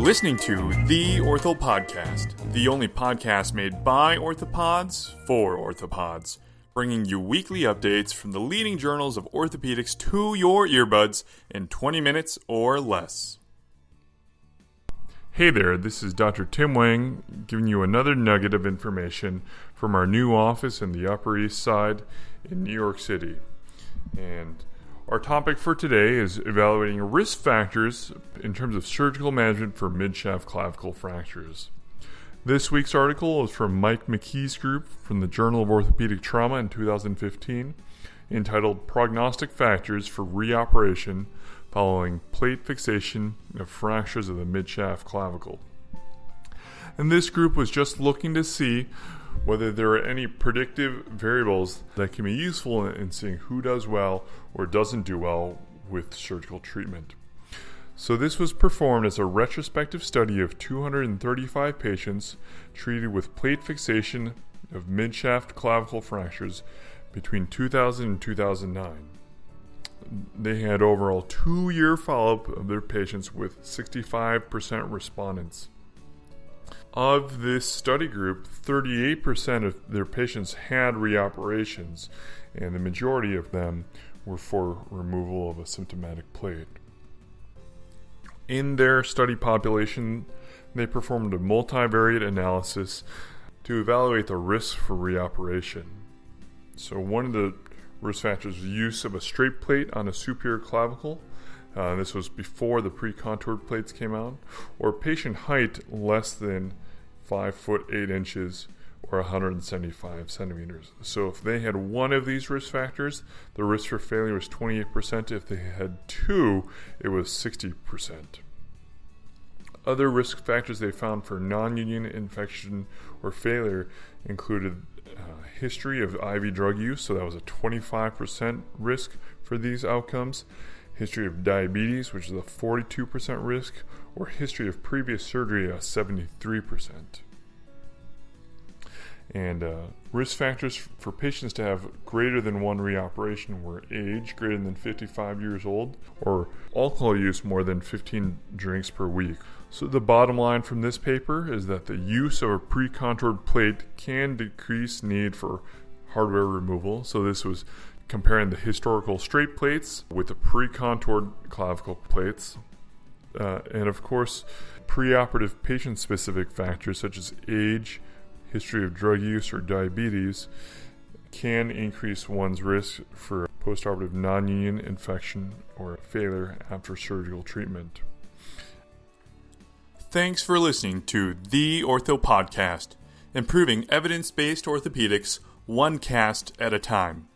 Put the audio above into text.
listening to The Ortho Podcast, the only podcast made by orthopods for orthopods, bringing you weekly updates from the leading journals of orthopedics to your earbuds in 20 minutes or less. Hey there, this is Dr. Tim Wang giving you another nugget of information from our new office in the Upper East Side in New York City. And our topic for today is evaluating risk factors in terms of surgical management for midshaft clavicle fractures. This week's article is from Mike McKee's group from the Journal of Orthopedic Trauma in 2015, entitled Prognostic Factors for Reoperation Following Plate Fixation of Fractures of the Midshaft Clavicle. And this group was just looking to see whether there are any predictive variables that can be useful in seeing who does well or doesn't do well with surgical treatment. So, this was performed as a retrospective study of 235 patients treated with plate fixation of midshaft clavicle fractures between 2000 and 2009. They had overall two year follow up of their patients with 65% respondents. Of this study group, 38% of their patients had reoperations, and the majority of them were for removal of a symptomatic plate. In their study population, they performed a multivariate analysis to evaluate the risk for reoperation. So, one of the risk factors was use of a straight plate on a superior clavicle uh, this was before the pre-contoured plates came out, or patient height less than five foot eight inches or 175 centimeters. So if they had one of these risk factors, the risk for failure was 28%. If they had two, it was 60%. Other risk factors they found for non union infection or failure included uh, history of IV drug use, so that was a 25% risk for these outcomes history of diabetes, which is a 42% risk, or history of previous surgery, a 73%. And uh, risk factors for patients to have greater than one reoperation were age greater than 55 years old or alcohol use more than 15 drinks per week. So, the bottom line from this paper is that the use of a pre contoured plate can decrease need for hardware removal. So, this was comparing the historical straight plates with the pre contoured clavicle plates. Uh, and of course, preoperative patient specific factors such as age, history of drug use, or diabetes can increase one's risk for postoperative non union infection or failure after surgical treatment. Thanks for listening to The Ortho Podcast, improving evidence based orthopedics one cast at a time.